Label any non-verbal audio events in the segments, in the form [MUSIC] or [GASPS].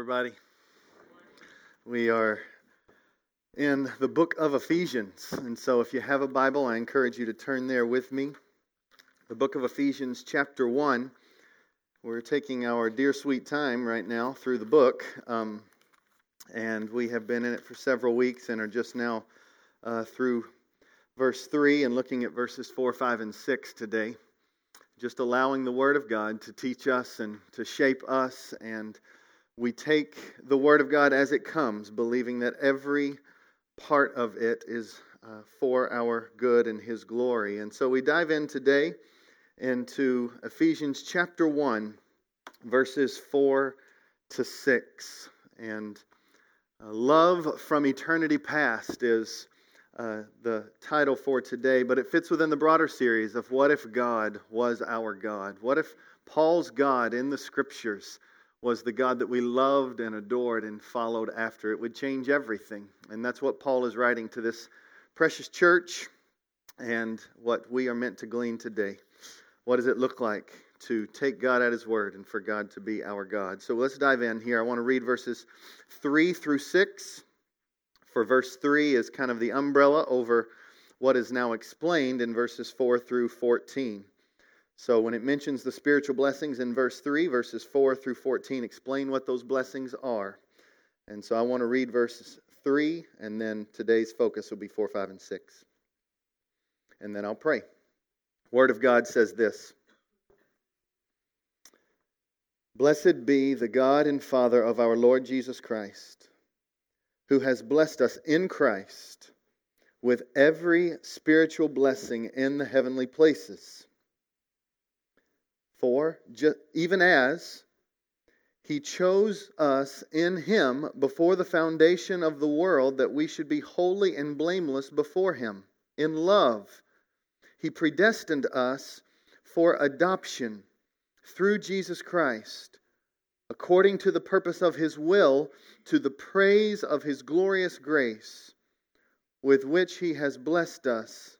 everybody. We are in the book of Ephesians. And so, if you have a Bible, I encourage you to turn there with me. The book of Ephesians, chapter 1. We're taking our dear sweet time right now through the book. Um, and we have been in it for several weeks and are just now uh, through verse 3 and looking at verses 4, 5, and 6 today. Just allowing the Word of God to teach us and to shape us and we take the Word of God as it comes, believing that every part of it is uh, for our good and His glory. And so we dive in today into Ephesians chapter 1, verses 4 to 6. And uh, Love from Eternity Past is uh, the title for today, but it fits within the broader series of What If God Was Our God? What if Paul's God in the Scriptures? Was the God that we loved and adored and followed after. It would change everything. And that's what Paul is writing to this precious church and what we are meant to glean today. What does it look like to take God at His word and for God to be our God? So let's dive in here. I want to read verses 3 through 6. For verse 3 is kind of the umbrella over what is now explained in verses 4 through 14. So when it mentions the spiritual blessings in verse 3, verses 4 through 14 explain what those blessings are. And so I want to read verses 3, and then today's focus will be 4, 5, and 6. And then I'll pray. Word of God says this Blessed be the God and Father of our Lord Jesus Christ, who has blessed us in Christ with every spiritual blessing in the heavenly places for even as he chose us in him before the foundation of the world that we should be holy and blameless before him in love, he predestined us for adoption through Jesus Christ, according to the purpose of his will, to the praise of his glorious grace, with which he has blessed us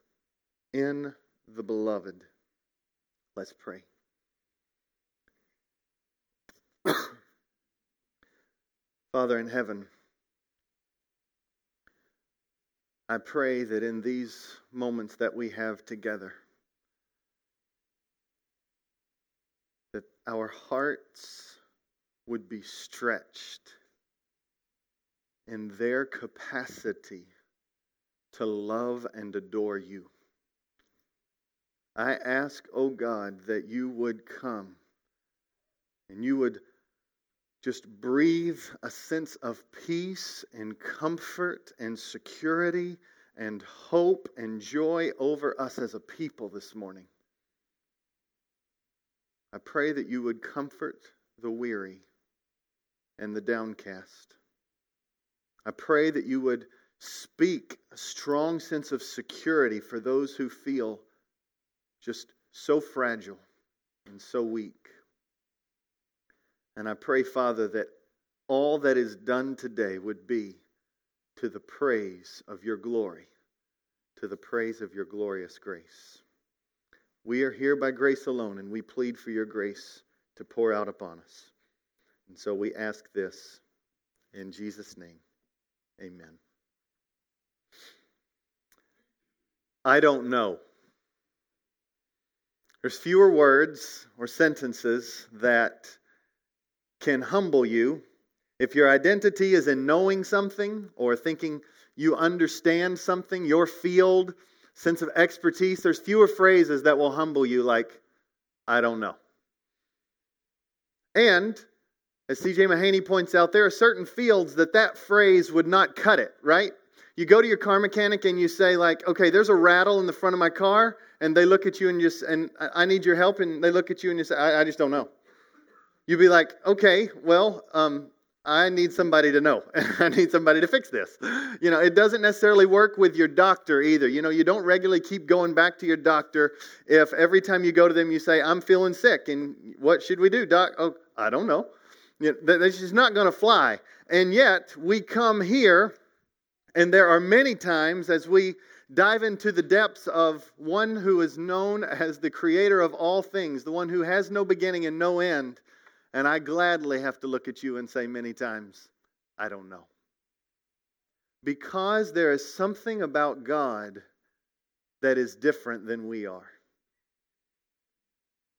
in the beloved. Let's pray. Father in heaven, I pray that in these moments that we have together, that our hearts would be stretched in their capacity to love and adore you. I ask, O oh God, that you would come and you would just breathe a sense of peace and comfort and security and hope and joy over us as a people this morning. I pray that you would comfort the weary and the downcast. I pray that you would speak a strong sense of security for those who feel just so fragile and so weak. And I pray, Father, that all that is done today would be to the praise of your glory, to the praise of your glorious grace. We are here by grace alone, and we plead for your grace to pour out upon us. And so we ask this in Jesus' name. Amen. I don't know. There's fewer words or sentences that can humble you. If your identity is in knowing something or thinking you understand something, your field, sense of expertise, there's fewer phrases that will humble you, like, I don't know. And, as C.J. Mahaney points out, there are certain fields that that phrase would not cut it, right? You go to your car mechanic and you say, like, okay, there's a rattle in the front of my car, and they look at you and just, and I need your help, and they look at you and you say, I, I just don't know. You'd be like, okay, well, um, I need somebody to know. [LAUGHS] I need somebody to fix this. You know, it doesn't necessarily work with your doctor either. You know, you don't regularly keep going back to your doctor if every time you go to them you say, I'm feeling sick. And what should we do, doc? Oh, I don't know. You know that's just not going to fly. And yet, we come here, and there are many times as we dive into the depths of one who is known as the creator of all things, the one who has no beginning and no end And I gladly have to look at you and say many times, I don't know. Because there is something about God that is different than we are.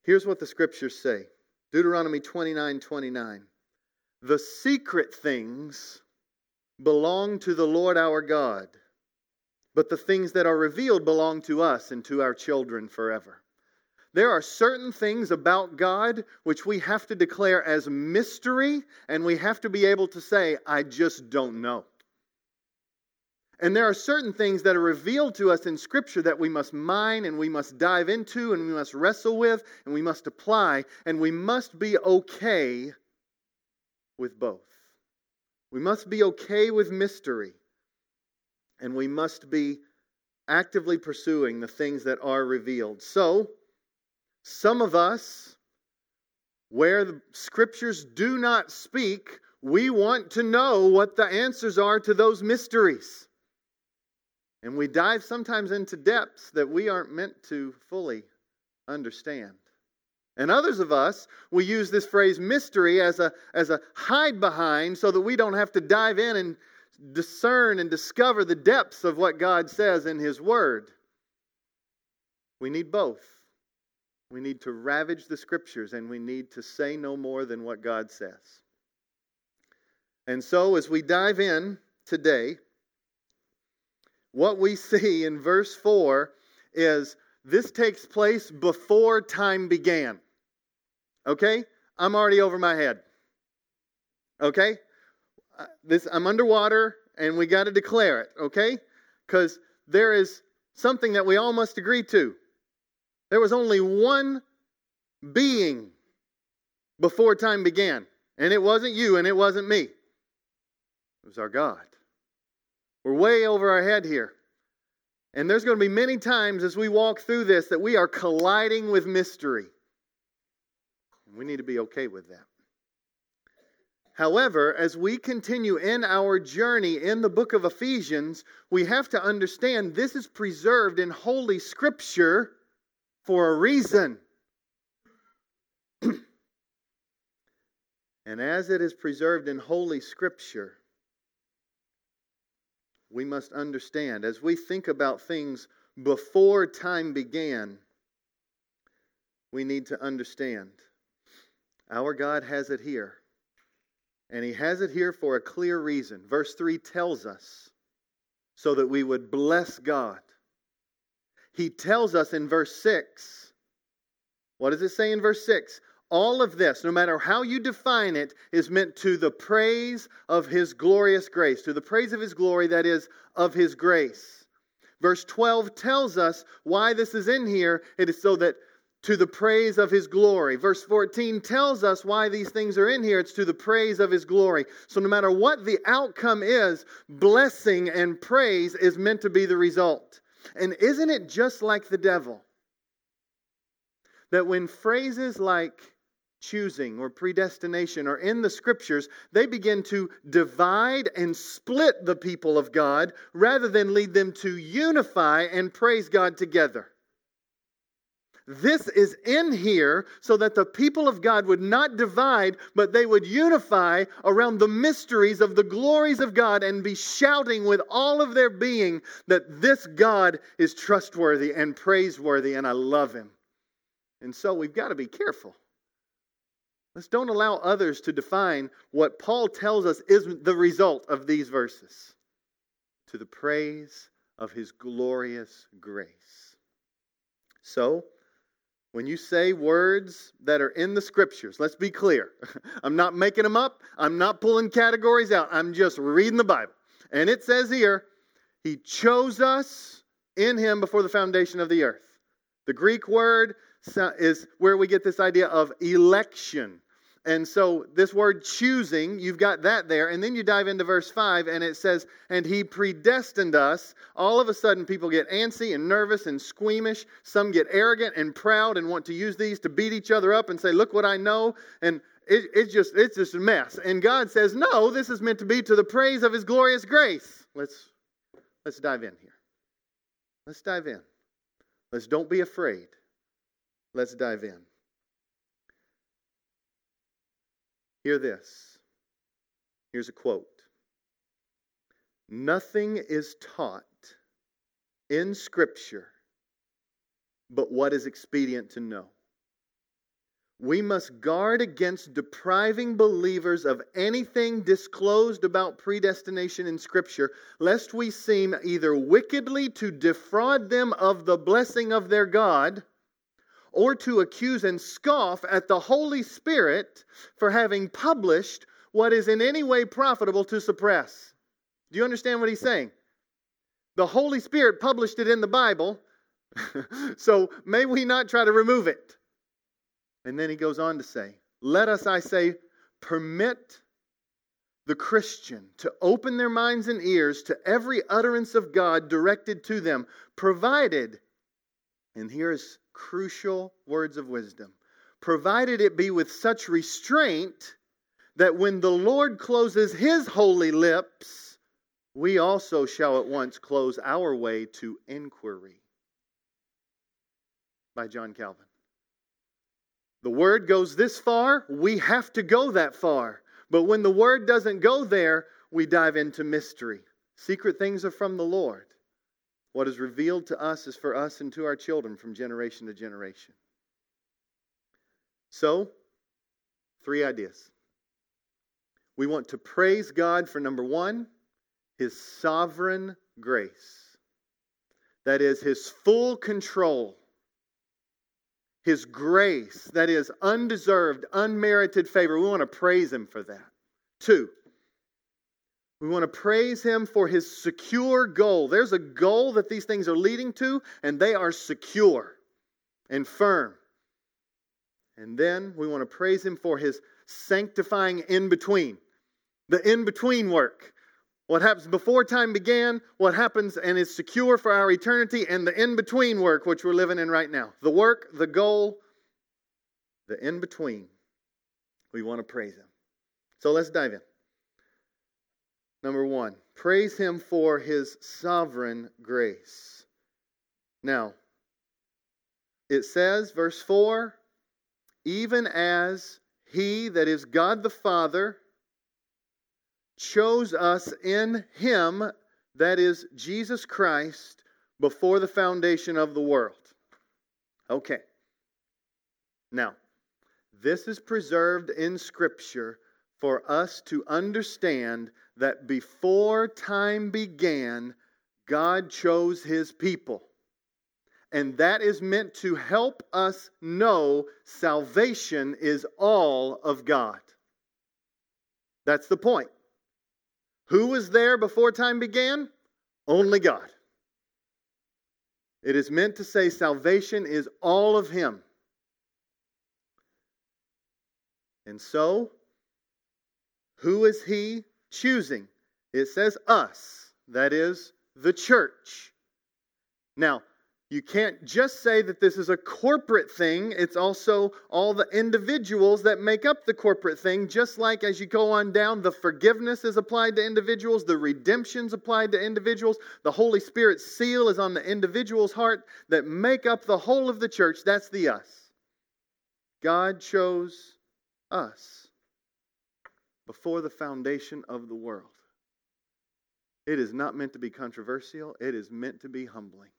Here's what the scriptures say Deuteronomy 29 29. The secret things belong to the Lord our God, but the things that are revealed belong to us and to our children forever. There are certain things about God which we have to declare as mystery, and we have to be able to say, I just don't know. And there are certain things that are revealed to us in Scripture that we must mine and we must dive into and we must wrestle with and we must apply, and we must be okay with both. We must be okay with mystery, and we must be actively pursuing the things that are revealed. So, some of us, where the Scriptures do not speak, we want to know what the answers are to those mysteries. And we dive sometimes into depths that we aren't meant to fully understand. And others of us, we use this phrase mystery as a, as a hide behind so that we don't have to dive in and discern and discover the depths of what God says in His Word. We need both. We need to ravage the Scriptures and we need to say no more than what God says. And so, as we dive in today, what we [LAUGHS] see in verse 4 is this takes place before time began. Okay? I'm already over my head. Okay? Uh, this I'm underwater and we got to declare it, okay? Cuz there is something that we all must agree to. There was only one being before time began, and it wasn't you and it wasn't me. It was our God. We're way over our head here. And there's going to be many times as we walk through this that we are colliding with mystery. We need to be okay with that. However, as we continue in our journey in the book of Ephesians, we have to understand this is preserved in Holy Scripture for a reason. and as it is preserved in Holy Scripture, we must understand as we think about things before time began, we need to understand our God has it here. And He has it here for a clear reason. Verse 3 tells us so that we would bless God. He tells us in verse 6, what does it say in verse 6? All of this, no matter how you define it, is meant to the praise of His glorious grace, to the praise of His glory, that is, of His grace. Verse 12 tells us why this is in here. It is so that to the praise of his glory. Verse 14 tells us why these things are in here. It's to the praise of his glory. So, no matter what the outcome is, blessing and praise is meant to be the result. And isn't it just like the devil? That when phrases like choosing or predestination are in the scriptures, they begin to divide and split the people of God rather than lead them to unify and praise God together. This is in here so that the people of God would not divide, but they would unify around the mysteries of the glories of God and be shouting with all of their being that this God is trustworthy and praiseworthy, and I love him. And so we've got to be careful Let's don't allow others to define what Paul tells us is the result of these verses to the praise of his glorious grace. So, when you say words that are in the scriptures, let's be clear. [LAUGHS] I'm not making them up. I'm not pulling categories out. I'm just reading the Bible. And it says here, He chose us in Him before the foundation of the earth. The Greek word is where we get this idea of election. And so, this word choosing, you've got that there. And then you dive into verse 5, and it says, And he predestined us. All of a sudden, people get antsy and nervous and squeamish. Some get arrogant and proud and want to use these to beat each other up and say, Look what I know. And it, it's, just, it's just a mess. And God says, No, this is meant to be to the praise of his glorious grace. Let's, let's dive in here. Let's dive in. Let's don't be afraid. Let's dive in. Hear this. Here's a quote Nothing is taught in Scripture but what is expedient to know. We must guard against depriving believers of anything disclosed about predestination in Scripture, lest we seem either wickedly to defraud them of the blessing of their God or to accuse and scoff at the Holy Spirit for having published what is in any way profitable to suppress. Do you understand what he's saying? The Holy Spirit published it in the Bible, [LAUGHS] so may we not try to remove it. And then he goes on to say, Let us, I say, permit the Christian to open their minds and ears to every utterance of God directed to them, provided, and here's crucial words of wisdom, provided it be with such restraint that when the Lord closes his holy lips, we also shall at once close our way to inquiry. By John Calvin. The word goes this far, we have to go that far. But when the word doesn't go there, we dive into mystery. Secret things are from the Lord. What is revealed to us is for us and to our children from generation to generation. So, three ideas. We want to praise God for number one, His sovereign grace. That is, His full control. His grace, that is, undeserved, unmerited favor. We want to praise Him for that. Two, we want to praise him for his secure goal. There's a goal that these things are leading to, and they are secure and firm. And then we want to praise him for his sanctifying in between, the in between work. What happens before time began, what happens and is secure for our eternity, and the in between work, which we're living in right now. The work, the goal, the in between. We want to praise him. So let's dive in. Number one, praise him for his sovereign grace. Now, it says, verse 4 even as he, that is God the Father, chose us in him, that is Jesus Christ, before the foundation of the world. Okay. Now, this is preserved in Scripture for us to understand that before time began, God chose his people. And that is meant to help us know salvation is all of God. That's the point. Who was there before time began? Only God. It is meant to say salvation is all of Him. And so, who is He choosing. It says us, that is, the church. Now, you can't just say that this is a corporate thing. It's also all the individuals that make up the corporate thing. Just like as you go on down, the forgiveness is applied to individuals, the redemption's applied to individuals, the Holy Spirit's seal is on the individual's heart that make up the whole of the church. That's the us. God chose us before the foundation of the world. It is not meant to be controversial, it is meant to be humbling.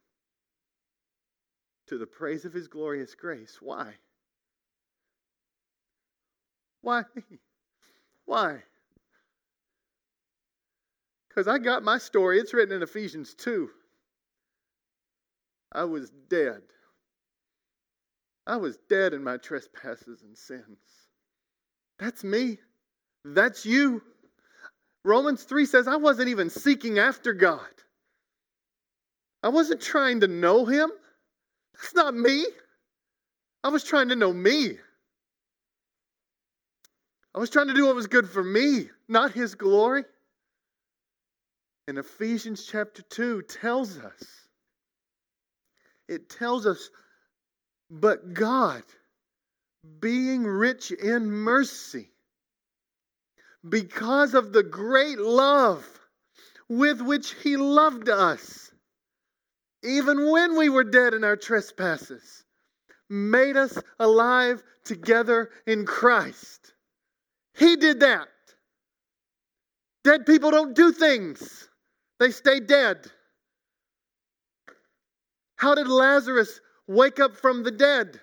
To the praise of His glorious grace. Why? Why? [LAUGHS] Why? Because I got my story. It's written in Ephesians 2. I was dead. I was dead in my trespasses and sins. That's me. That's you. Romans 3 says, I wasn't even seeking after God. I wasn't trying to know Him. That's not me. I was trying to know me. I was trying to do what was good for me, not His glory. And Ephesians chapter 2 tells us, it tells us, but God, being rich in mercy, because of the great love with which He loved us, even when we were dead in our trespasses, made us alive together in Christ. He did that. Dead people don't do things, they stay dead. How did Lazarus wake up from the dead?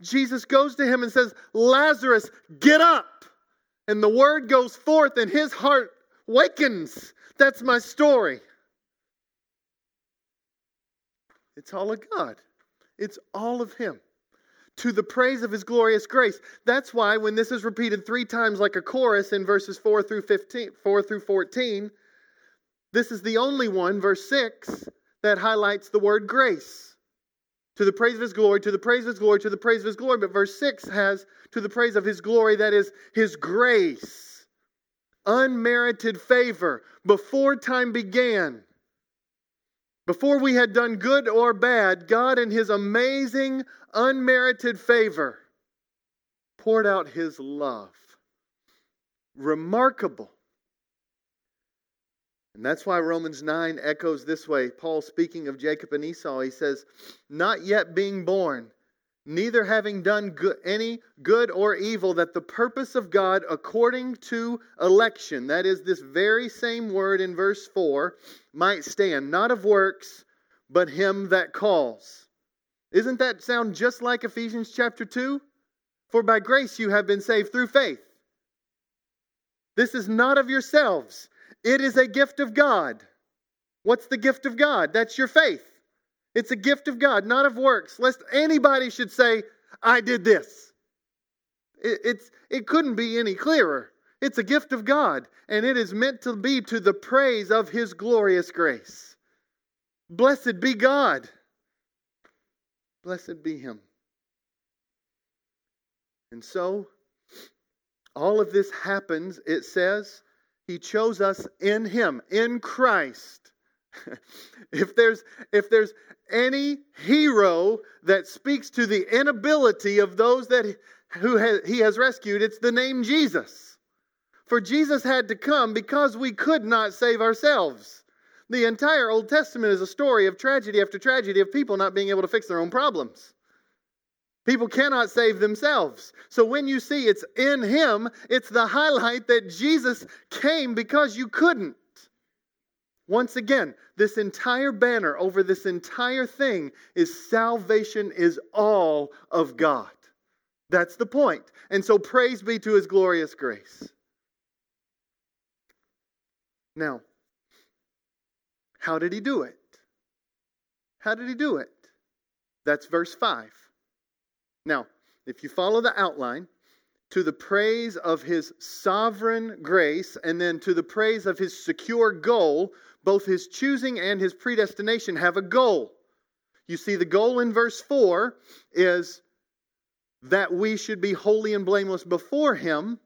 Jesus goes to him and says, Lazarus, get up. And the word goes forth, and his heart wakens. That's my story. It's all of God, it's all of Him. To the praise of His glorious grace. That's why when this is repeated three times like a chorus in verses 4 through 15, 4 through 14, this is the only one, verse 6, that highlights the word grace. To the praise of his glory, to the praise of his glory, to the praise of his glory. But verse 6 has to the praise of his glory, that is his grace. Unmerited favor before time began. Before we had done good or bad, God, in his amazing, unmerited favor, poured out his love. Remarkable and that's why Romans 9 echoes this way. Paul, speaking of Jacob and Esau, he says, Not yet being born, neither having done good, any good or evil, that the purpose of God according to election, that is, this very same word in verse 4, might stand, not of works, but him that calls. Isn't that sound just like Ephesians chapter 2? For by grace you have been saved through faith. This is not of yourselves. It is a gift of God. What's the gift of God? That's your faith. It's a gift of God, not of works, lest anybody should say, I did this. It, it's, it couldn't be any clearer. It's a gift of God, and it is meant to be to the praise of His glorious grace. Blessed be God. Blessed be Him. And so, all of this happens, it says, he chose us in Him, in Christ. [LAUGHS] if there's if there's any hero that speaks to the inability of those that who he has rescued, it's the name Jesus. For Jesus had to come because we could not save ourselves. The entire Old Testament is a story of tragedy after tragedy of people not being able to fix their own problems. People cannot save themselves. So when you see it's in Him, it's the highlight that Jesus came because you couldn't. Once again, this entire banner over this entire thing is salvation is all of God. That's the point. And so praise be to His glorious grace. Now, how did He do it? How did He do it? That's verse 5. Now, if you follow the outline, to the praise of his sovereign grace, and then to the praise of his secure goal, both his choosing and his predestination have a goal. You see, the goal in verse 4 is that we should be holy and blameless before him.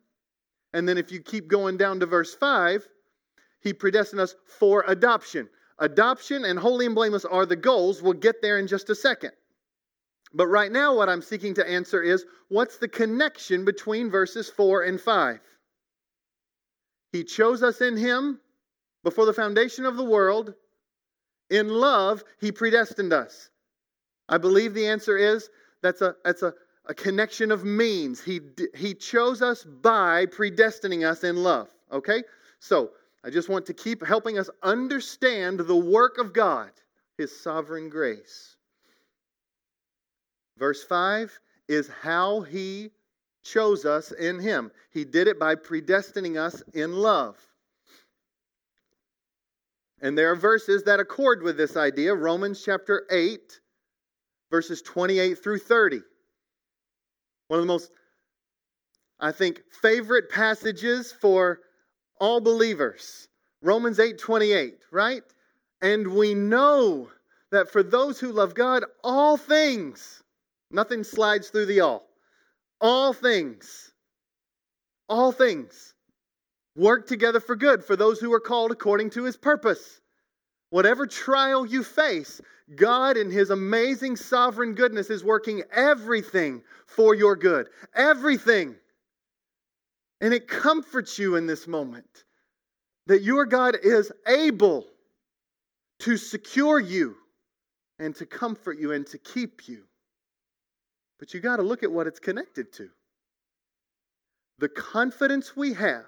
And then if you keep going down to verse 5, he predestined us for adoption. Adoption and holy and blameless are the goals. We'll get there in just a second. But right now, what I'm seeking to answer is what's the connection between verses 4 and 5? He chose us in Him before the foundation of the world. In love, He predestined us. I believe the answer is that's a, that's a, a connection of means. He, he chose us by predestining us in love. Okay? So, I just want to keep helping us understand the work of God, His sovereign grace. Verse 5 is how he chose us in him. He did it by predestining us in love. And there are verses that accord with this idea. Romans chapter 8, verses 28 through 30. One of the most, I think, favorite passages for all believers. Romans 8 28, right? And we know that for those who love God, all things Nothing slides through the all. All things, all things work together for good for those who are called according to his purpose. Whatever trial you face, God, in his amazing sovereign goodness, is working everything for your good. Everything. And it comforts you in this moment that your God is able to secure you and to comfort you and to keep you. But you got to look at what it's connected to. the confidence we have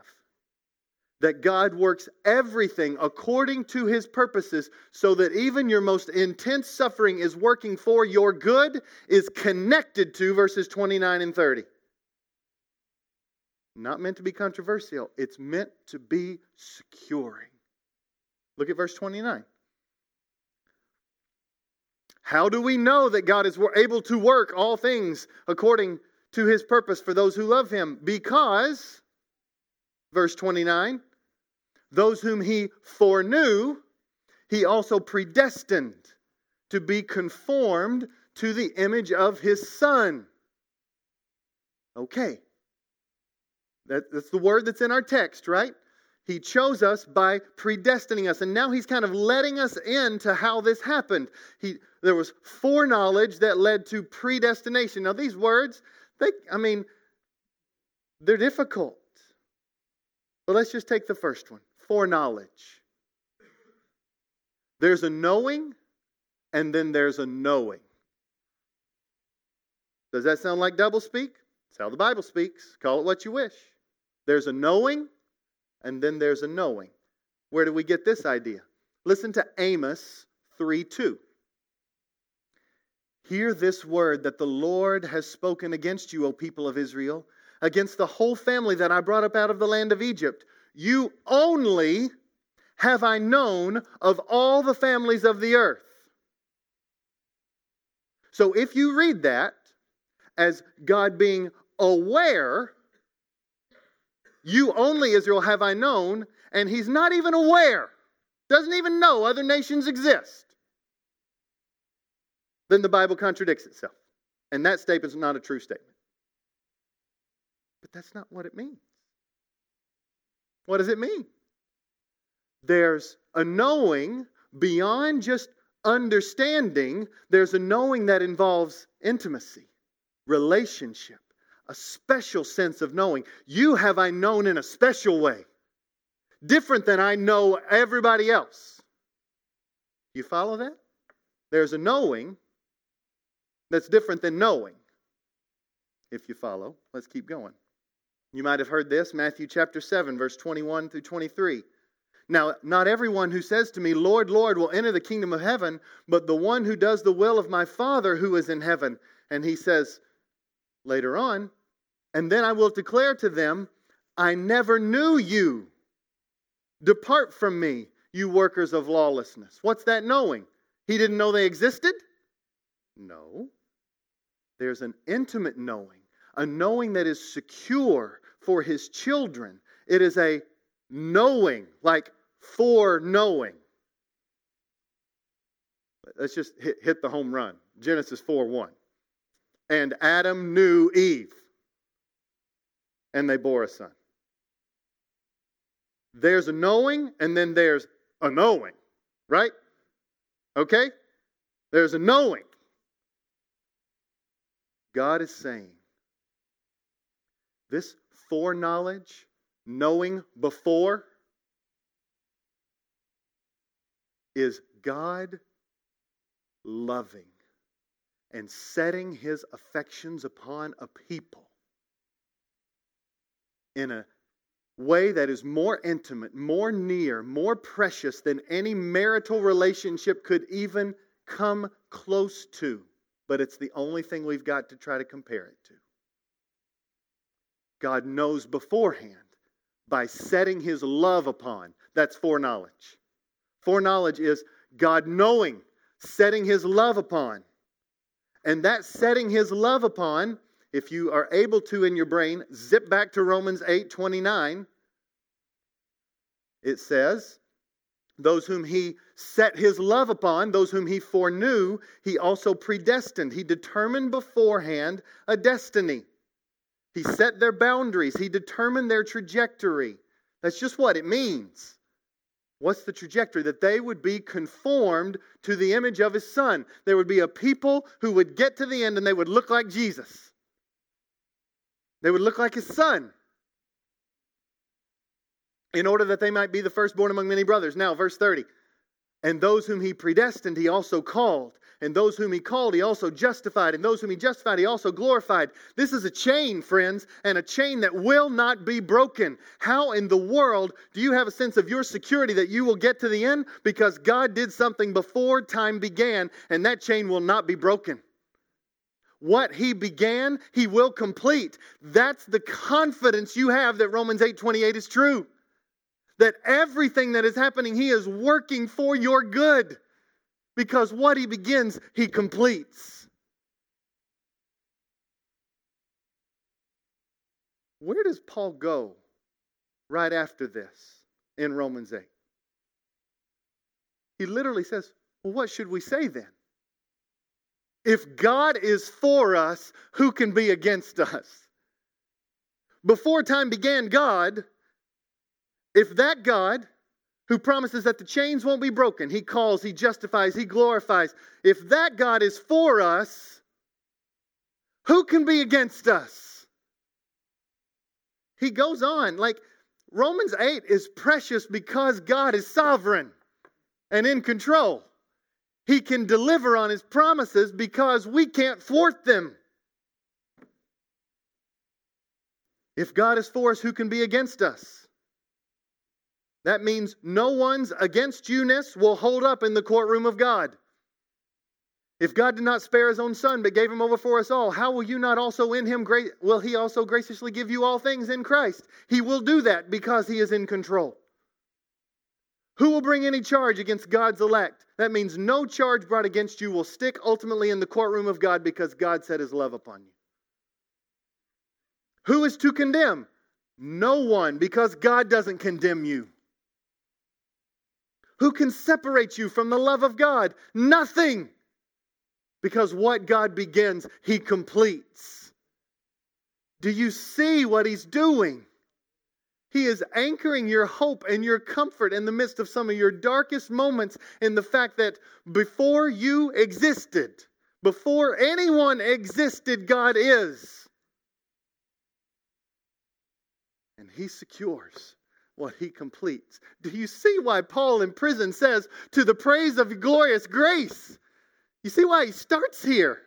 that God works everything according to his purposes so that even your most intense suffering is working for your good is connected to verses 29 and 30. Not meant to be controversial, it's meant to be securing. Look at verse 29. How do we know that God is able to work all things according to his purpose for those who love him? Because, verse 29, those whom he foreknew, he also predestined to be conformed to the image of his son. Okay. That, that's the word that's in our text, right? He chose us by predestining us. And now he's kind of letting us into how this happened. He, there was foreknowledge that led to predestination. Now, these words, they, I mean, they're difficult. But let's just take the first one foreknowledge. There's a knowing, and then there's a knowing. Does that sound like double speak? It's how the Bible speaks. Call it what you wish. There's a knowing, and then there's a knowing. Where do we get this idea? Listen to Amos 3 2. Hear this word that the Lord has spoken against you, O people of Israel, against the whole family that I brought up out of the land of Egypt. You only have I known of all the families of the earth. So if you read that as God being aware you only, Israel, have I known, and he's not even aware, doesn't even know other nations exist. Then the Bible contradicts itself. And that statement is not a true statement. But that's not what it means. What does it mean? There's a knowing beyond just understanding, there's a knowing that involves intimacy, relationship a special sense of knowing. You have I known in a special way, different than I know everybody else. You follow that? There's a knowing that's different than knowing. If you follow, let's keep going. You might have heard this, Matthew chapter 7, verse 21 through 23. Now, not everyone who says to me, Lord, Lord, will enter the kingdom of heaven, but the one who does the will of my Father who is in heaven. And he says later on, and then I will declare to them, I never knew you. Depart from me, you workers of lawlessness. What's that knowing? He didn't know they existed? No. There's an intimate knowing, a knowing that is secure for his children. It is a knowing, like foreknowing. Let's just hit, hit the home run. Genesis 4 1. And Adam knew Eve and they bore a son. There's a knowing, and then there's a knowing, right? Okay? There's a knowing. God is saying this foreknowledge, knowing before, is God loving and setting his affections upon a people in a way that is more intimate, more near, more precious than any marital relationship could even come close to. But it's the only thing we've got to try to compare it to. God knows beforehand by setting his love upon. That's foreknowledge. Foreknowledge is God knowing, setting his love upon. And that setting his love upon if you are able to in your brain, zip back to Romans 8 29. It says, Those whom he set his love upon, those whom he foreknew, he also predestined. He determined beforehand a destiny. He set their boundaries, he determined their trajectory. That's just what it means. What's the trajectory? That they would be conformed to the image of his son. There would be a people who would get to the end and they would look like Jesus. They would look like his son in order that they might be the firstborn among many brothers. Now, verse 30. And those whom he predestined, he also called. And those whom he called, he also justified. And those whom he justified, he also glorified. This is a chain, friends, and a chain that will not be broken. How in the world do you have a sense of your security that you will get to the end? Because God did something before time began, and that chain will not be broken. What he began, he will complete. That's the confidence you have that Romans 8:28 is true. That everything that is happening, he is working for your good because what he begins, he completes. Where does Paul go right after this in Romans 8? He literally says, Well, what should we say then? If God is for us, who can be against us? Before time began, God, if that God who promises that the chains won't be broken. He calls, He justifies, He glorifies. If that God is for us, who can be against us? He goes on, like Romans 8 is precious because God is sovereign and in control. He can deliver on His promises because we can't thwart them. If God is for us, who can be against us? That means no one's against you-ness will hold up in the courtroom of God. If God did not spare his own son, but gave him over for us all, how will you not also in him gra- will he also graciously give you all things in Christ? He will do that because he is in control. Who will bring any charge against God's elect? That means no charge brought against you will stick ultimately in the courtroom of God because God set his love upon you. Who is to condemn? No one, because God doesn't condemn you. Who can separate you from the love of God? Nothing. Because what God begins, He completes. Do you see what He's doing? He is anchoring your hope and your comfort in the midst of some of your darkest moments in the fact that before you existed, before anyone existed, God is. And He secures what he completes. Do you see why Paul in prison says, to the praise of glorious grace? You see why he starts here?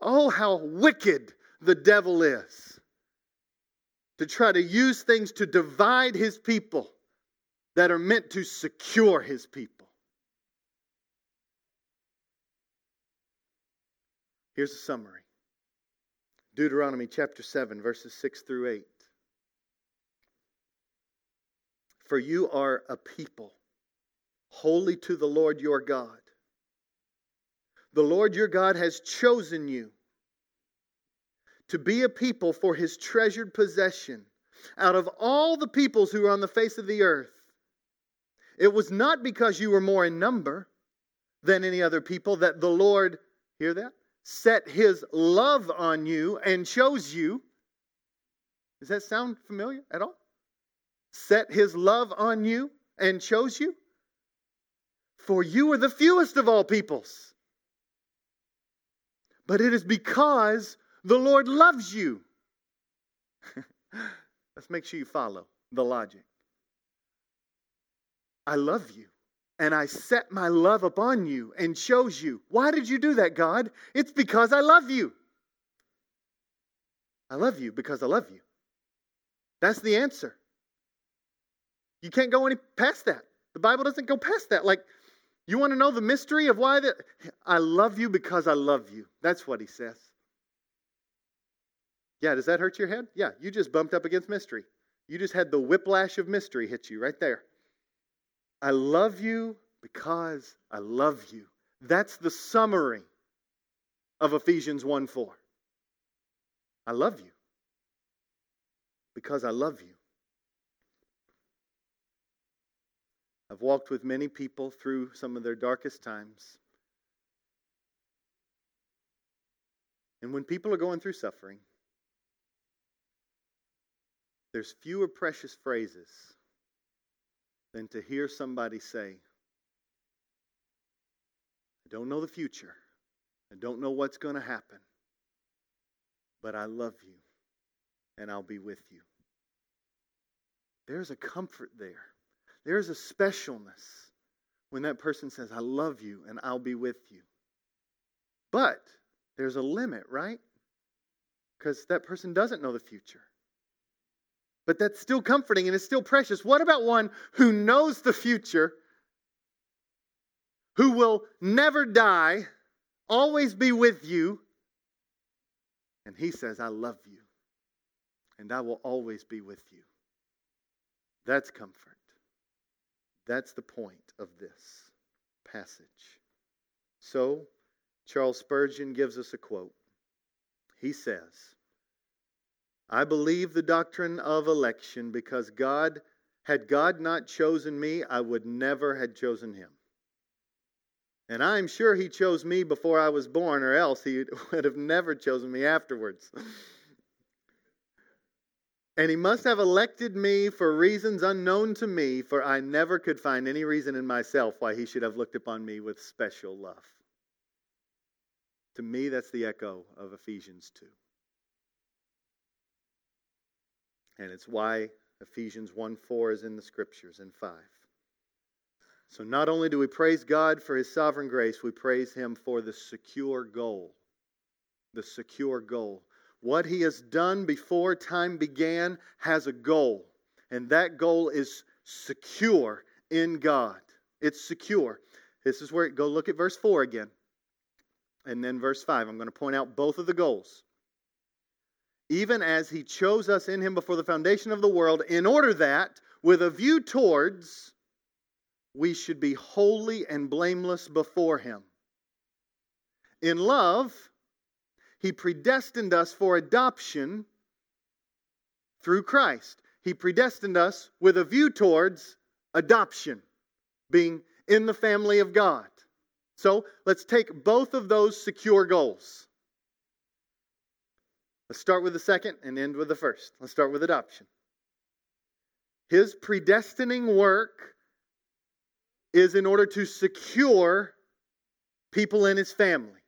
Oh, how wicked the devil is to try to use things to divide his people that are meant to secure his people. Here's a summary Deuteronomy chapter 7, verses 6 through 8. For you are a people holy to the Lord your God. The Lord your God has chosen you to be a people for his treasured possession out of all the peoples who are on the face of the earth. It was not because you were more in number than any other people that the Lord, hear that? Set his love on you and chose you. Does that sound familiar at all? set his love on you and chose you? For you are the fewest of all peoples. But it is because the Lord loves you. [LAUGHS] Let's make sure you follow the logic. I love you, and I set my love upon you and chose you. Why did you do that, God? It's because I love you. I love you because I love you. That's the answer. You can't go any past that. The Bible doesn't go past that. Like, you want to know the mystery of why that? I love you because I love you. That's what he says. Yeah, does that hurt your head? Yeah, you just bumped up against mystery. You just had the whiplash of mystery hit you right there. I love you because I love you. That's the summary of Ephesians 1 4. I love you because I love you. I've walked with many people through some of their darkest times. And when people are going through suffering, there's fewer precious phrases than to hear somebody say, I don't know the future. I don't know what's going to happen. But I love you and I'll be with you. There's a comfort there. There's a specialness when that person says, I love you and I'll be with you. But there's a limit, right? Because that person doesn't know the future. But that's still comforting and it's still precious. What about one who knows the future, who will never die, always be with you, and he says, I love you, and I will always be with you? That's comfort. That's the point of this passage. So, Charles Spurgeon gives us a quote. He says, I believe the doctrine of election because God, had God not chosen me, I would never have chosen him. And I'm sure he chose me before I was born, or else he [LAUGHS] would have never chosen me afterwards. [LAUGHS] And he must have elected me for reasons unknown to me, for I never could find any reason in myself why he should have looked upon me with special love. To me, that's the echo of Ephesians 2. And it's why Ephesians 1 4 is in the scriptures and 5. So not only do we praise God for his sovereign grace, we praise him for the secure goal. The secure goal. What he has done before time began has a goal, and that goal is secure in God. It's secure. This is where, go look at verse 4 again. And then verse 5. I'm going to point out both of the goals. Even as he chose us in him before the foundation of the world, in order that, with a view towards, we should be holy and blameless before him. In love, he predestined us for adoption through Christ. He predestined us with a view towards adoption, being in the family of God. So let's take both of those secure goals. Let's start with the second and end with the first. Let's start with adoption. His predestining work is in order to secure people in his family.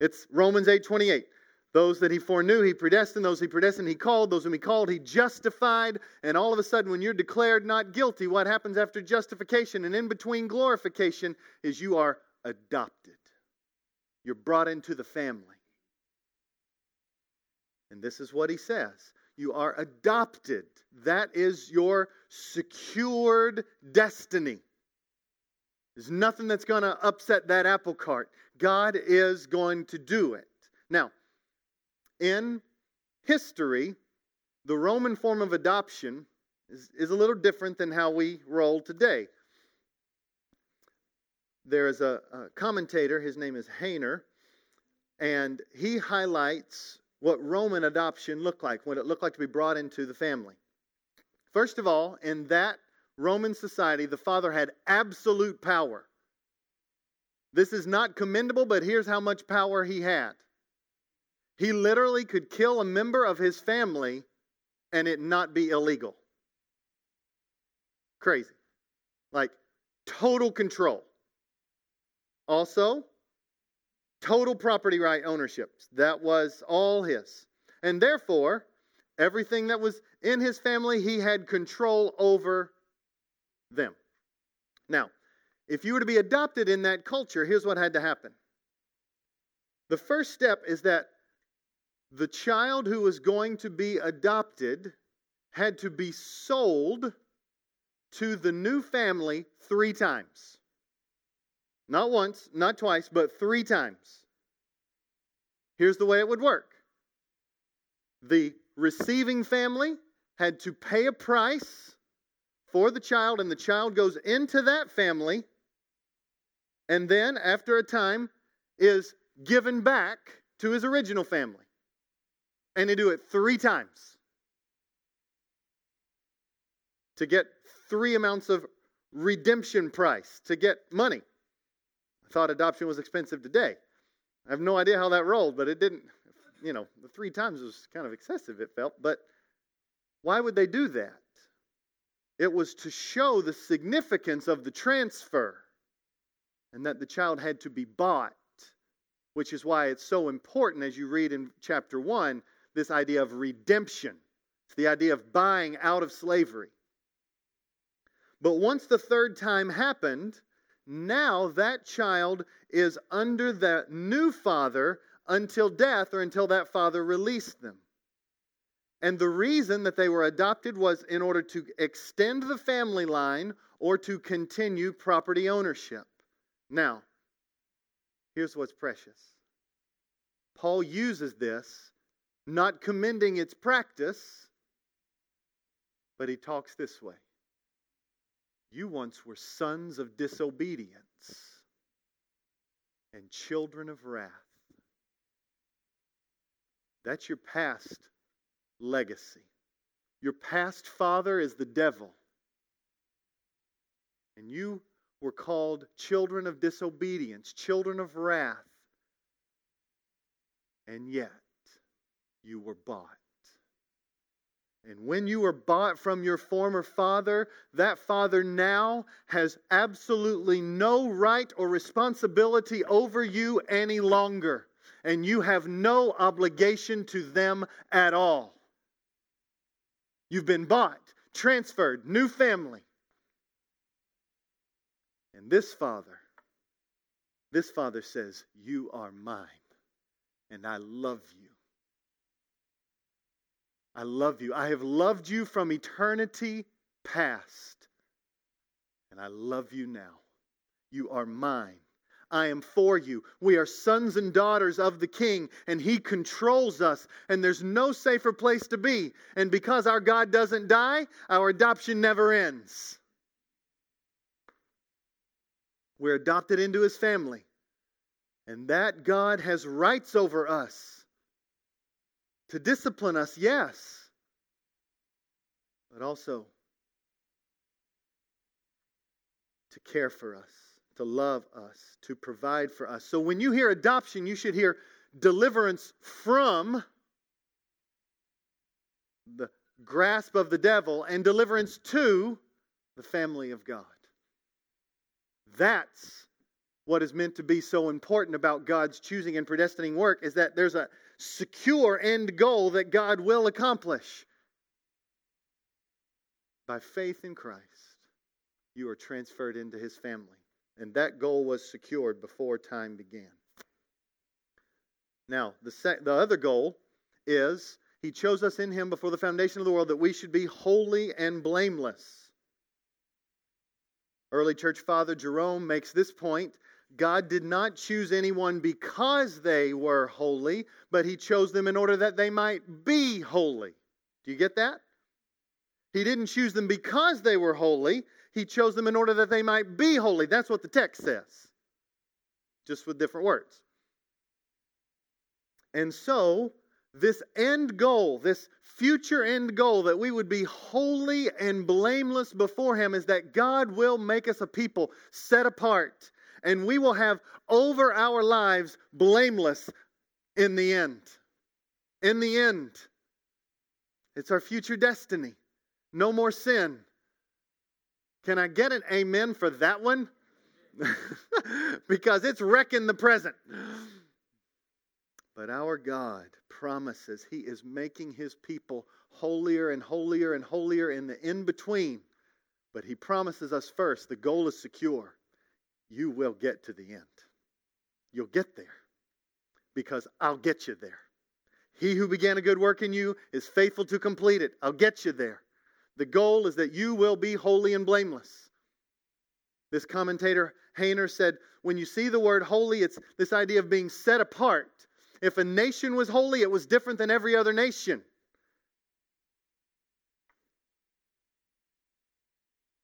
It's Romans 8 28. Those that he foreknew, he predestined. Those he predestined, he called. Those whom he called, he justified. And all of a sudden, when you're declared not guilty, what happens after justification and in between glorification is you are adopted. You're brought into the family. And this is what he says you are adopted. That is your secured destiny. There's nothing that's going to upset that apple cart. God is going to do it. Now, in history, the Roman form of adoption is, is a little different than how we roll today. There is a, a commentator, his name is Hoehner, and he highlights what Roman adoption looked like, what it looked like to be brought into the family. First of all, in that Roman society, the father had absolute power. This is not commendable, but here's how much power he had. He literally could kill a member of his family and it not be illegal. Crazy. Like total control. Also, total property right ownership. That was all his. And therefore, everything that was in his family, he had control over them. Now, if you were to be adopted in that culture, here's what had to happen. The first step is that the child who was going to be adopted had to be sold to the new family three times. Not once, not twice, but three times. Here's the way it would work the receiving family had to pay a price for the child, and the child goes into that family, and then after a time is given back to his original family. And they do it three times to get three amounts of redemption price, to get money. Thought adoption was expensive today. I have no idea how that rolled, but it didn't, you know, the three times was kind of excessive, it felt. But why would they do that? It was to show the significance of the transfer and that the child had to be bought, which is why it's so important as you read in chapter 1 this idea of redemption. It's the idea of buying out of slavery. But once the third time happened, now that child is under the new father until death or until that father released them. And the reason that they were adopted was in order to extend the family line or to continue property ownership. Now, here's what's precious Paul uses this, not commending its practice, but he talks this way You once were sons of disobedience and children of wrath. That's your past legacy. Your past father is the devil. And you were called children of disobedience, children of wrath. And yet, you were bought. And when you were bought from your former father, that father now has absolutely no right or responsibility over you any longer. And you have no obligation to them at all. You've been bought, transferred, new family. And this father, this father says, You are mine, and I love you. I love you. I have loved you from eternity past, and I love you now. You are mine. I am for you. We are sons and daughters of the King, and He controls us, and there's no safer place to be. And because our God doesn't die, our adoption never ends. We're adopted into His family, and that God has rights over us to discipline us, yes, but also to care for us to love us, to provide for us. So when you hear adoption, you should hear deliverance from the grasp of the devil and deliverance to the family of God. That's what is meant to be so important about God's choosing and predestining work is that there's a secure end goal that God will accomplish. By faith in Christ, you are transferred into his family. And that goal was secured before time began. Now, the, the other goal is He chose us in Him before the foundation of the world that we should be holy and blameless. Early church father Jerome makes this point God did not choose anyone because they were holy, but He chose them in order that they might be holy. Do you get that? He didn't choose them because they were holy, he chose them in order that they might be holy. That's what the text says, just with different words. And so, this end goal, this future end goal that we would be holy and blameless before Him is that God will make us a people set apart and we will have over our lives blameless in the end. In the end, it's our future destiny. No more sin, can I get an amen for that one? [LAUGHS] because it's wrecking the present. But our God promises He is making His people holier and holier and holier in the in between. But He promises us first the goal is secure. You will get to the end. You'll get there because I'll get you there. He who began a good work in you is faithful to complete it. I'll get you there. The goal is that you will be holy and blameless. This commentator, Hoehner, said, when you see the word holy, it's this idea of being set apart. If a nation was holy, it was different than every other nation.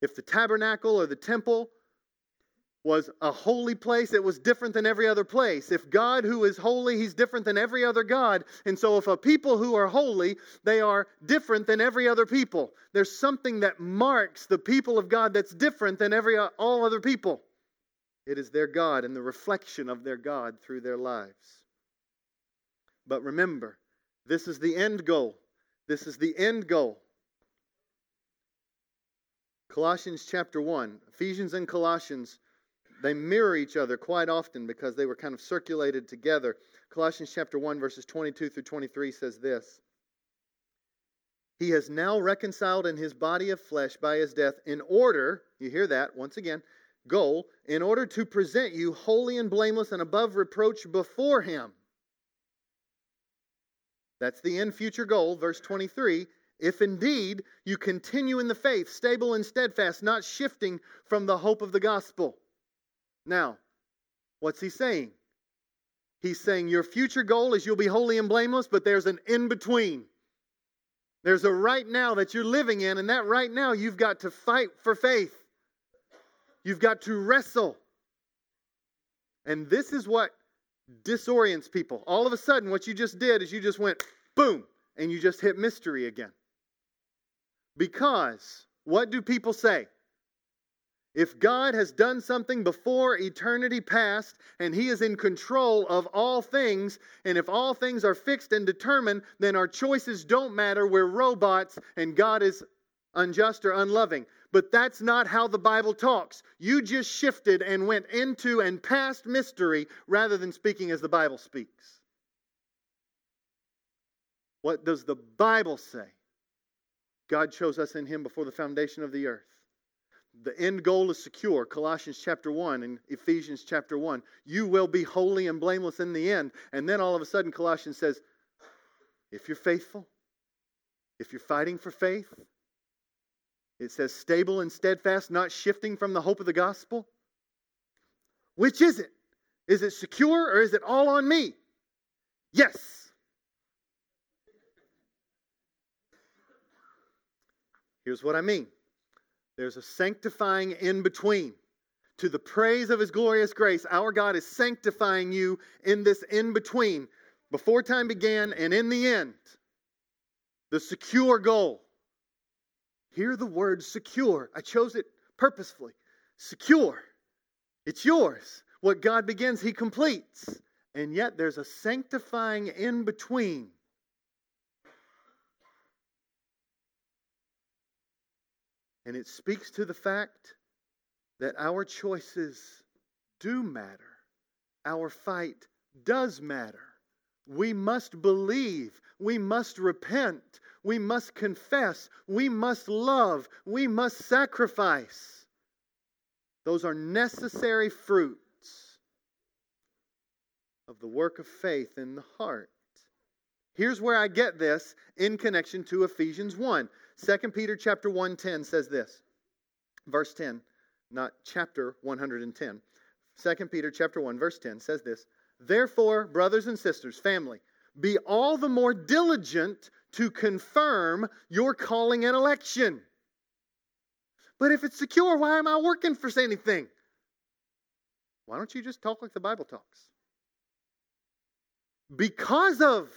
If the tabernacle or the temple was a holy place. It was different than every other place. If God, who is holy, he's different than every other God. And so, if a people who are holy, they are different than every other people. There's something that marks the people of God that's different than every uh, all other people. It is their God and the reflection of their God through their lives. But remember, this is the end goal. This is the end goal. Colossians chapter 1, Ephesians and Colossians they mirror each other quite often because they were kind of circulated together. Colossians chapter 1 verses 22 through 23 says this. He has now reconciled in his body of flesh by his death in order, you hear that once again, goal in order to present you holy and blameless and above reproach before Him. That's the end future goal, verse 23. If indeed you continue in the faith, stable and steadfast, not shifting from the hope of the gospel. Now, what's he saying? He's saying your future goal is you'll be holy and blameless, but there's an in between. There's a right now that you're living in, and that right now you've got to fight for faith. You've got to wrestle. And this is what disorients people. All of a sudden, what you just did is you just went boom, and you just hit mystery again. Because what do people say? If God has done something before eternity past and He is in control of all things, and if all things are fixed and determined, then our choices don't matter. We're robots and God is unjust or unloving. But that's not how the Bible talks. You just shifted and went into and past mystery rather than speaking as the Bible speaks. What does the Bible say? God chose us in Him before the foundation of the earth. The end goal is secure. Colossians chapter 1 and Ephesians chapter 1. You will be holy and blameless in the end. And then all of a sudden, Colossians says, if you're faithful, if you're fighting for faith, it says stable and steadfast, not shifting from the hope of the gospel. Which is it? Is it secure or is it all on me? Yes. Here's what I mean there's a sanctifying in between. To the praise of his glorious grace, our God is sanctifying you in this in between, before time began and in the end. The secure goal. Hear the word secure. I chose it purposefully. Secure. It's yours. What God begins, he completes. And yet there's a sanctifying in between And it speaks to the fact that our choices do matter. Our fight does matter. We must believe. We must repent. We must confess. We must love. We must sacrifice. Those are necessary fruits of the work of faith in the heart. Here's where I get this in connection to Ephesians 1. 2 Peter chapter 110 says this. Verse 10, not chapter 110. 2 Peter chapter 1 verse 10 says this. Therefore, brothers and sisters, family, be all the more diligent to confirm your calling and election. But if it's secure, why am I working for anything? Why don't you just talk like the Bible talks? Because of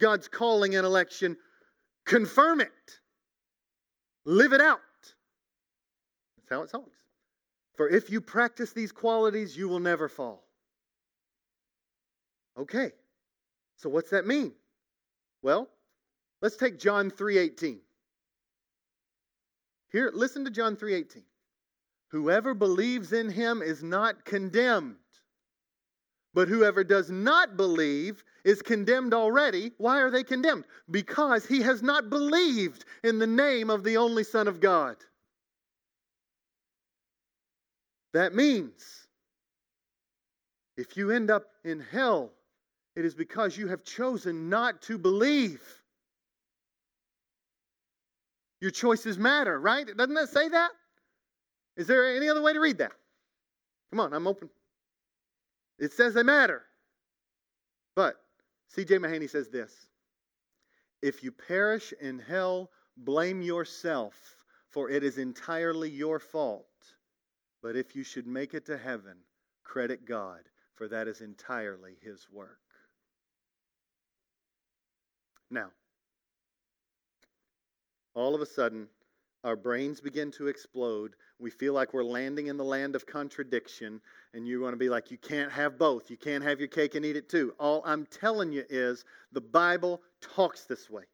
God's calling and election, confirm it. Live it out. That's how it talks. For if you practice these qualities, you will never fall. Okay. So what's that mean? Well, let's take John 3:18. Here, listen to John 3:18. Whoever believes in him is not condemned. But whoever does not believe is condemned already. Why are they condemned? Because he has not believed in the name of the only Son of God. That means if you end up in hell, it is because you have chosen not to believe. Your choices matter, right? Doesn't that say that? Is there any other way to read that? Come on, I'm open. It says they matter. But C.J. Mahaney says this If you perish in hell, blame yourself, for it is entirely your fault. But if you should make it to heaven, credit God, for that is entirely His work. Now, all of a sudden, our brains begin to explode. We feel like we're landing in the land of contradiction, and you're going to be like, you can't have both. You can't have your cake and eat it too. All I'm telling you is the Bible talks this way.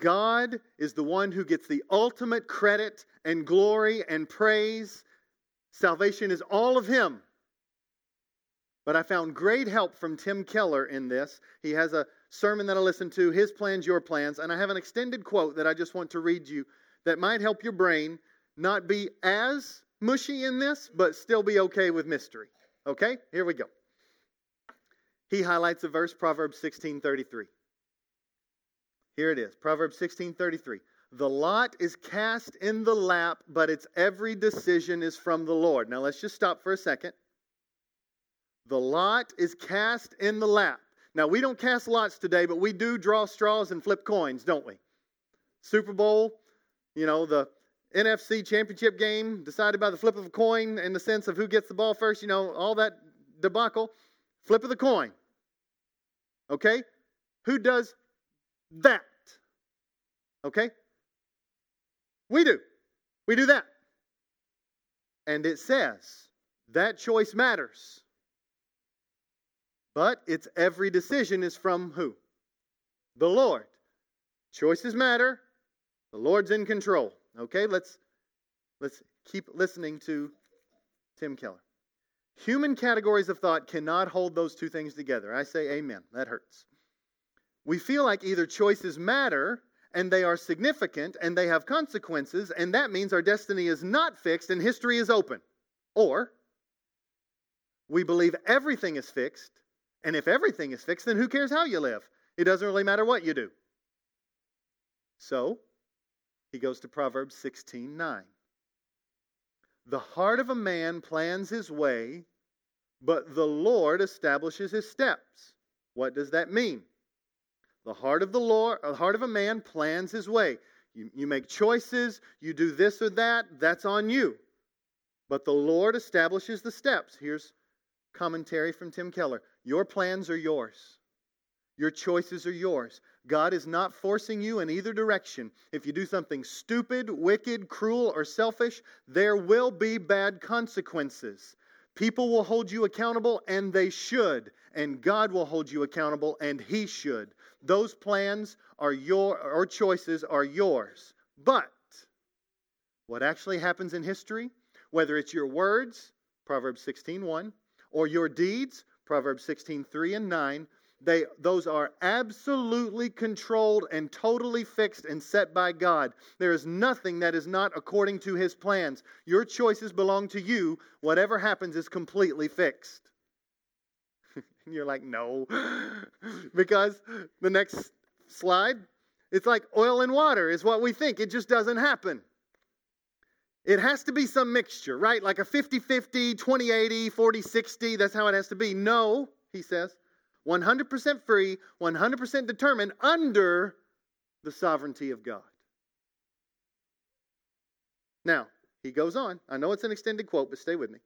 God is the one who gets the ultimate credit and glory and praise. Salvation is all of Him. But I found great help from Tim Keller in this. He has a sermon that I listened to, His Plans, Your Plans, and I have an extended quote that I just want to read you that might help your brain not be as mushy in this, but still be okay with mystery. Okay? Here we go. He highlights a verse, Proverbs 16:33. Here it is. Proverbs 16:33. The lot is cast in the lap, but its every decision is from the Lord. Now let's just stop for a second. The lot is cast in the lap. Now we don't cast lots today, but we do draw straws and flip coins, don't we? Super Bowl, you know, the NFC championship game decided by the flip of a coin in the sense of who gets the ball first, you know, all that debacle. Flip of the coin. Okay? Who does that? Okay? We do. We do that. And it says that choice matters. But its every decision is from who? The Lord. Choices matter. The Lord's in control. Okay, let's let's keep listening to Tim Keller. Human categories of thought cannot hold those two things together. I say amen. That hurts. We feel like either choices matter and they are significant and they have consequences, and that means our destiny is not fixed and history is open. Or we believe everything is fixed, and if everything is fixed, then who cares how you live? It doesn't really matter what you do. So, he goes to Proverbs 16 9. The heart of a man plans his way, but the Lord establishes his steps. What does that mean? The heart of the Lord, the heart of a man plans his way. You, you make choices, you do this or that, that's on you. But the Lord establishes the steps. Here's commentary from Tim Keller. Your plans are yours. Your choices are yours. God is not forcing you in either direction. If you do something stupid, wicked, cruel, or selfish, there will be bad consequences. People will hold you accountable, and they should. And God will hold you accountable, and He should. Those plans are your, or choices are yours. But what actually happens in history, whether it's your words, Proverbs 16:1, or your deeds, Proverbs 16:3 and 9, they, those are absolutely controlled and totally fixed and set by God. There is nothing that is not according to His plans. Your choices belong to you. Whatever happens is completely fixed. [LAUGHS] and you're like, no. [GASPS] because the next slide, it's like oil and water, is what we think. It just doesn't happen. It has to be some mixture, right? Like a 50 50, 20 80, 40 60. That's how it has to be. No, he says. 100% free, 100% determined under the sovereignty of God. Now, he goes on. I know it's an extended quote, but stay with me.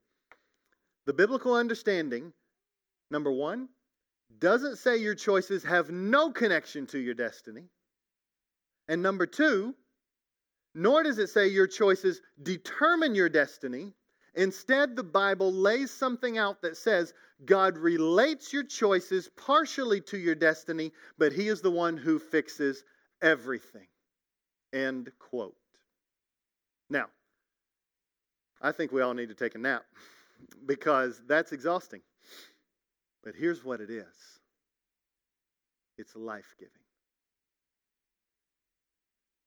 The biblical understanding, number one, doesn't say your choices have no connection to your destiny. And number two, nor does it say your choices determine your destiny. Instead, the Bible lays something out that says God relates your choices partially to your destiny, but He is the one who fixes everything. End quote. Now, I think we all need to take a nap [LAUGHS] because that's exhausting. But here's what it is it's life giving.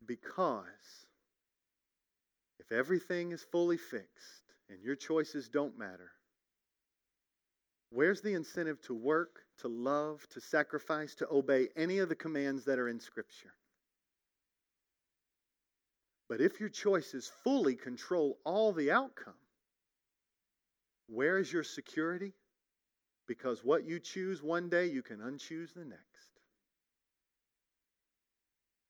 Because if everything is fully fixed and your choices don't matter, Where's the incentive to work, to love, to sacrifice, to obey any of the commands that are in Scripture? But if your choices fully control all the outcome, where is your security? Because what you choose one day, you can unchoose the next.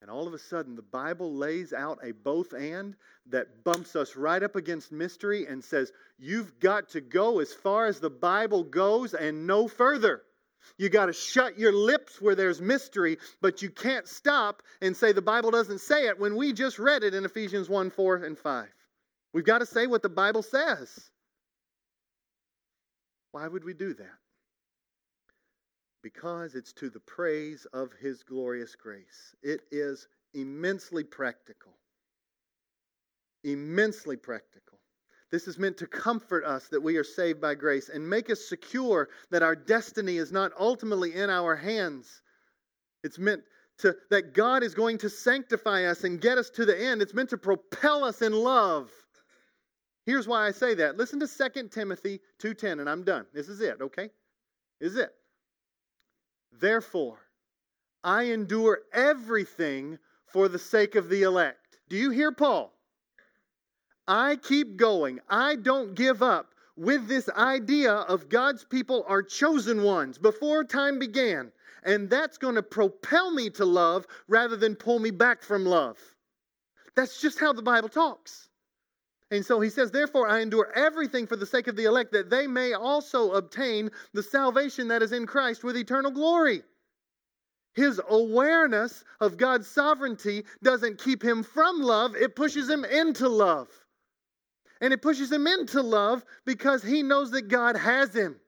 And all of a sudden, the Bible lays out a both and that bumps us right up against mystery and says, You've got to go as far as the Bible goes and no further. You got to shut your lips where there's mystery, but you can't stop and say the Bible doesn't say it when we just read it in Ephesians 1 4 and 5. We've got to say what the Bible says. Why would we do that? Because it's to the praise of His glorious grace. It is immensely practical. Immensely practical. This is meant to comfort us that we are saved by grace and make us secure that our destiny is not ultimately in our hands. It's meant to, that God is going to sanctify us and get us to the end. It's meant to propel us in love. Here's why I say that. Listen to 2 Timothy 2:10 and I'm done. This is it, okay? This is it. Therefore, I endure everything for the sake of the elect. Do you hear Paul? I keep going. I don't give up with this idea of God's people are chosen ones before time began. And that's going to propel me to love rather than pull me back from love. That's just how the Bible talks. And so he says, Therefore, I endure everything for the sake of the elect, that they may also obtain the salvation that is in Christ with eternal glory. His awareness of God's sovereignty doesn't keep him from love, it pushes him into love. And it pushes him into love because he knows that God has him.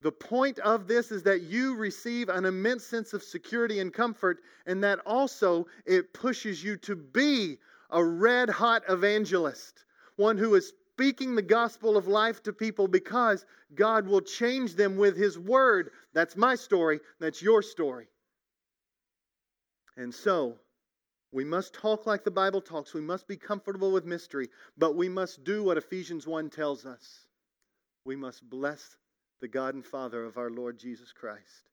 The point of this is that you receive an immense sense of security and comfort, and that also it pushes you to be a red hot evangelist, one who is speaking the gospel of life to people because God will change them with His word. That's my story, that's your story. And so, we must talk like the Bible talks. We must be comfortable with mystery, but we must do what Ephesians 1 tells us. We must bless the God and Father of our Lord Jesus Christ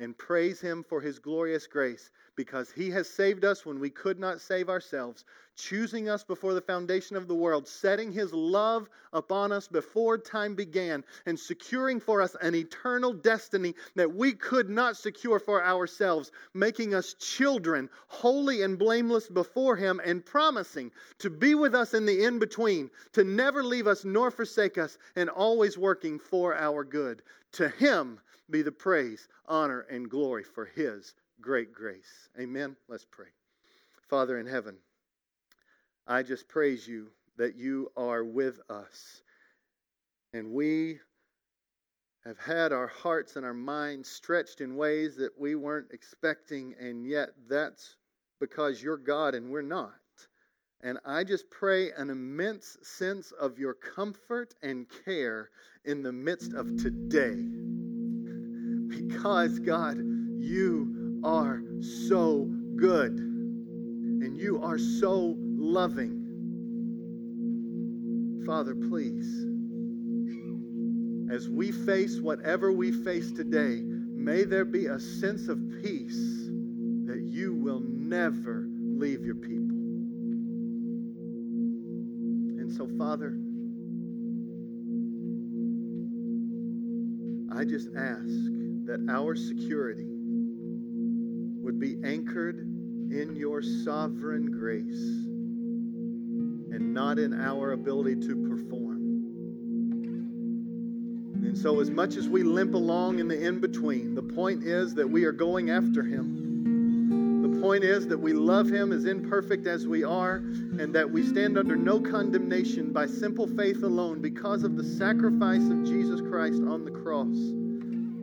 and praise Him for His glorious grace because He has saved us when we could not save ourselves, choosing us before the foundation of the world, setting His love upon us before time began, and securing for us an eternal destiny that we could not secure for ourselves, making us children, holy and blameless before Him, and promising to be with us in the in between, to never leave us nor forsake us, and always working for our good. To Him, be the praise, honor, and glory for His great grace. Amen. Let's pray. Father in heaven, I just praise you that you are with us. And we have had our hearts and our minds stretched in ways that we weren't expecting, and yet that's because you're God and we're not. And I just pray an immense sense of your comfort and care in the midst of today because, God, you are so good and you are so loving. Father, please, as we face whatever we face today, may there be a sense of peace that you will never leave your people. And so, Father, I just ask that our security would be anchored in your sovereign grace and not in our ability to perform. And so, as much as we limp along in the in between, the point is that we are going after Him. The point is that we love Him as imperfect as we are, and that we stand under no condemnation by simple faith alone because of the sacrifice of Jesus Christ on the cross.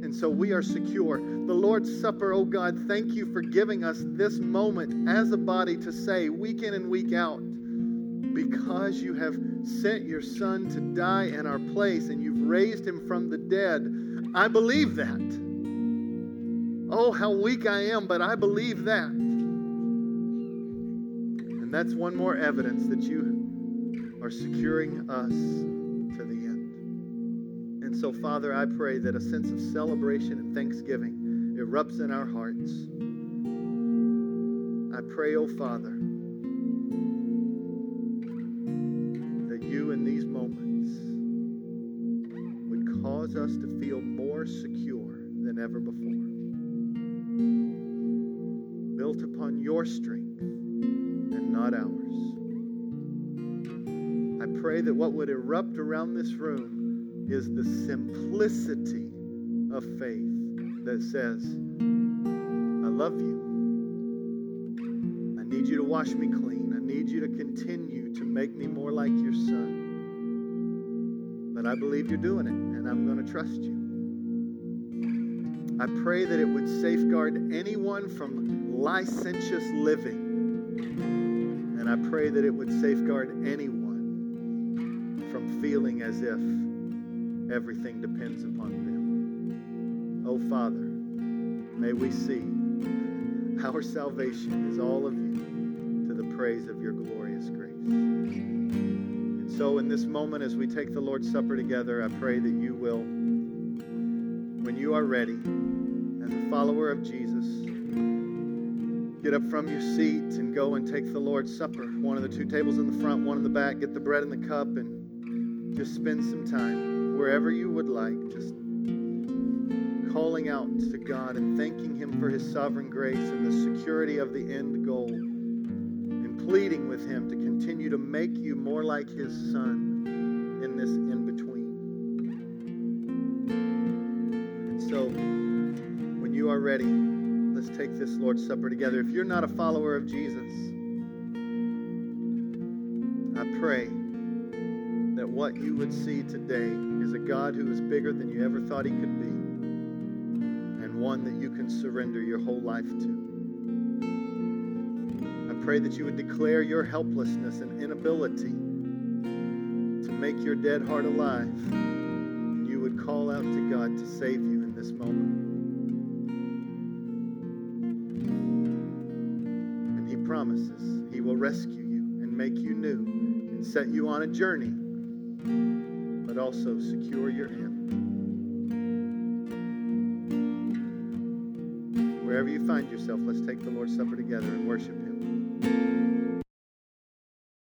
And so we are secure. The Lord's Supper, oh God, thank you for giving us this moment as a body to say week in and week out, because you have sent your Son to die in our place and you've raised him from the dead. I believe that. Oh, how weak I am, but I believe that. And that's one more evidence that you are securing us so, Father, I pray that a sense of celebration and thanksgiving erupts in our hearts. I pray, oh Father, that you in these moments would cause us to feel more secure than ever before. Built upon your strength and not ours. I pray that what would erupt around this room is the simplicity of faith that says, I love you. I need you to wash me clean. I need you to continue to make me more like your son. But I believe you're doing it, and I'm going to trust you. I pray that it would safeguard anyone from licentious living. And I pray that it would safeguard anyone from feeling as if everything depends upon them. Oh, Father, may we see Our salvation is all of you to the praise of your glorious grace. And so, in this moment, as we take the Lord's Supper together, I pray that you will, when you are ready, as a follower of Jesus, get up from your seat and go and take the Lord's Supper. One of the two tables in the front, one in the back. Get the bread and the cup and just spend some time wherever you would like, just calling out to God and thanking Him for His sovereign grace and the security of the end goal, and pleading with Him to continue to make you more like His Son in this in between. And so, when you are ready, let's take this Lord's Supper together. If you're not a follower of Jesus, I pray that what you would see today is a God who is bigger than you ever thought he could be, and one that you can surrender your whole life to. I pray that you would declare your helplessness and inability to make your dead heart alive, and you would call out to God to save you in this moment. And he promises. He will rescue you and make you new and set you on a journey, but also secure your end. Wherever you find yourself, let's take the Lord's Supper together and worship Him.